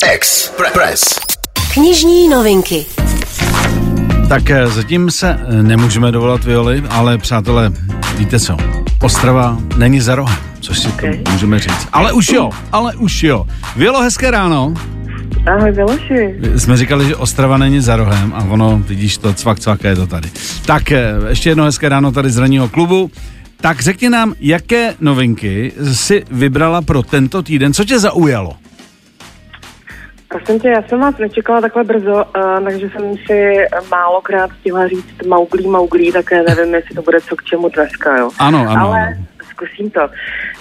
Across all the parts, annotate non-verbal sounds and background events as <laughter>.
Express. Knižní novinky. Tak eh, zatím se eh, nemůžeme dovolat Violy, ale přátelé, víte co? Ostrava není za rohem, což si Okay. to můžeme říct. Ale už jo, ale už jo. Violo, hezké ráno. Ahoj Miloši. Jsme říkali, že Ostrava není za rohem a ono, vidíš to, cvak, cvak, je to tady. Tak eh, ještě jedno hezké ráno tady z ranního klubu. Tak řekni nám, jaké novinky si vybrala pro tento týden, co tě zaujalo? Prosím tě, já jsem vás nečekala takhle brzo, uh, takže jsem si málokrát stihla říct Mauglí, Mauglí, také nevím, jestli to bude co k čemu dneska, jo. Ano, ano, Ale ano. zkusím to.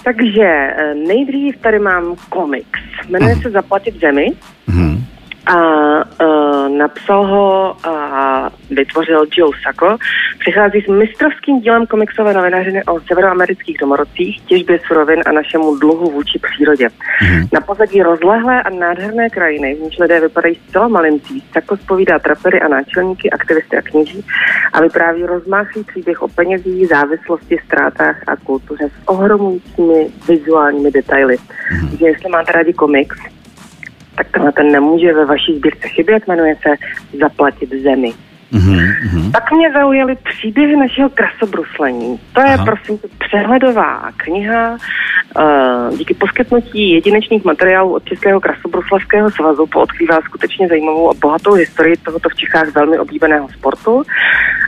Takže eh, nejdřív tady mám komiks. Jmenuje se Zaplatit zemi. Mhm. a uh, napsal ho a vytvořil Joe Sacco. Přichází s mistrovským dílem komiksové novinařiny o severoamerických domorodcích, těžbě surovin a našemu dluhu vůči přírodě. Mhm. Na pozadí rozlehlé a nádherné krajiny, v níž lidé vypadají zcela malincí, Sacco spovídá trapery a náčelníky, aktivisty a kněží a vypráví rozmáchlý příběh o penězích, závislosti, ztrátách a kultuře s ohromujícími vizuálními detaily. Takže jestli máte rádi komiks, tak tenhle ten nemůže ve vaší sbírce chybět, jmenuje se Zaplatit zemi. Mhm, mhm. Pak mě zaujaly příběhy našeho krasobruslení. To je, Aha. Prosím, přehledová kniha. Uh, díky poskytnutí jedinečných materiálů od Českého krasobruslařského svazu poodkrývá skutečně zajímavou a bohatou historii tohoto v Čechách velmi oblíbeného sportu.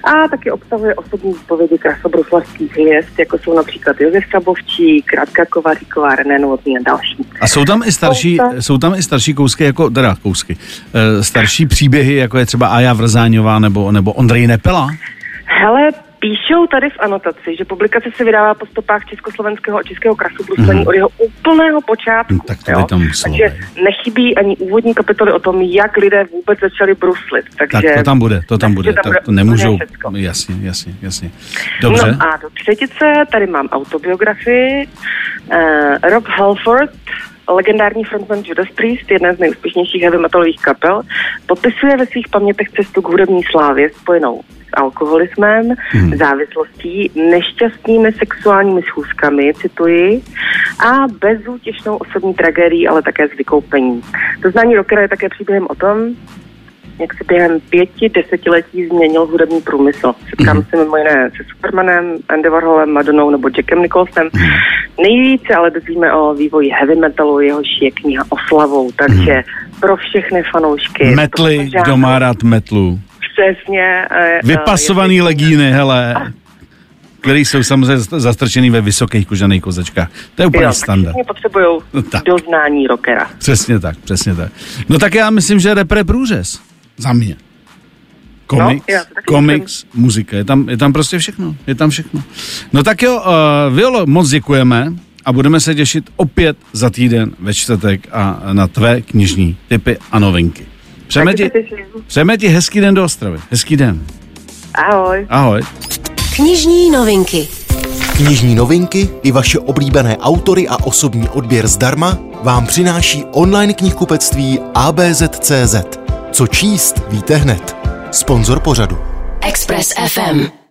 A taky obsahuje osobní výpovědi krasobruslařských hvězd, jako jsou například Josef Sabovčík, Radka Kovaříková, René Novotný a další. A jsou tam i starší, jsou tam i starší kousky, jako, teda kousky, eh, starší příběhy, jako je třeba Aja Vrzáňová nebo, nebo Ondrej Nepela? Hele, píšou tady v anotaci, že publikace se vydává po stopách československého a českého krasobruslení Mhm. mm-hmm. od jeho úplného počátku. Tak to by tam muselo Takže nechybí ani úvodní kapitoly o tom, jak lidé vůbec začali bruslit. Takže Tak to tam bude, to tam bude, tam tak to nemůžou, jasně, jasně, jasně. Dobře, No a do třetice tady mám autobiografii. Uh, Rob Halford, legendární frontman Judas Priest, jedna z nejúspěšnějších heavy metalových kapel, popisuje ve svých pamětech cestu k hudební slávě spojenou s alkoholismem, Hmm. závislostí, nešťastnými sexuálními schůzkami, cituji, a bezútěšnou osobní tragédií, ale také s vykoupením. Doznání rockera je také příběhem o tom, jak se během pěti desetiletí změnil hudební průmysl. Setkám Mhm. se mimo jiné se Supermanem, Andy Warholem, Madonou nebo Jackem Nicholsem. Mhm. Nejvíce ale dozvíme o vývoji heavy metalu, jehož je kniha oslavou, takže pro všechny fanoušky. Mhm. metly, kdo má rád metlu, Přesně. eh, vypasovaný eh, legíny, hele, který jsou samozřejmě zastrčený ve vysokých kožených kozačkách. To je úplně Jo, standard. potřebují <laughs> No doznání rockera. Přesně tak, přesně tak. No tak já myslím, že repre průřez. Za mě. Komiks, No, komiks, muzika, je tam, je tam prostě všechno, je tam všechno. No tak jo, uh, Violo, moc děkujeme a budeme se těšit opět za týden ve čtvrtek a na tvé knižní typy a novinky. Přejeme ti, přejeme ti hezký den do Ostravy. Hezký den. Ahoj. Ahoj. Knižní novinky. Knižní novinky i vaše oblíbené autory a osobní odběr zdarma vám přináší online knihkupectví ABZ.cz. Co číst, víte hned. Sponzor pořadu. Express FM.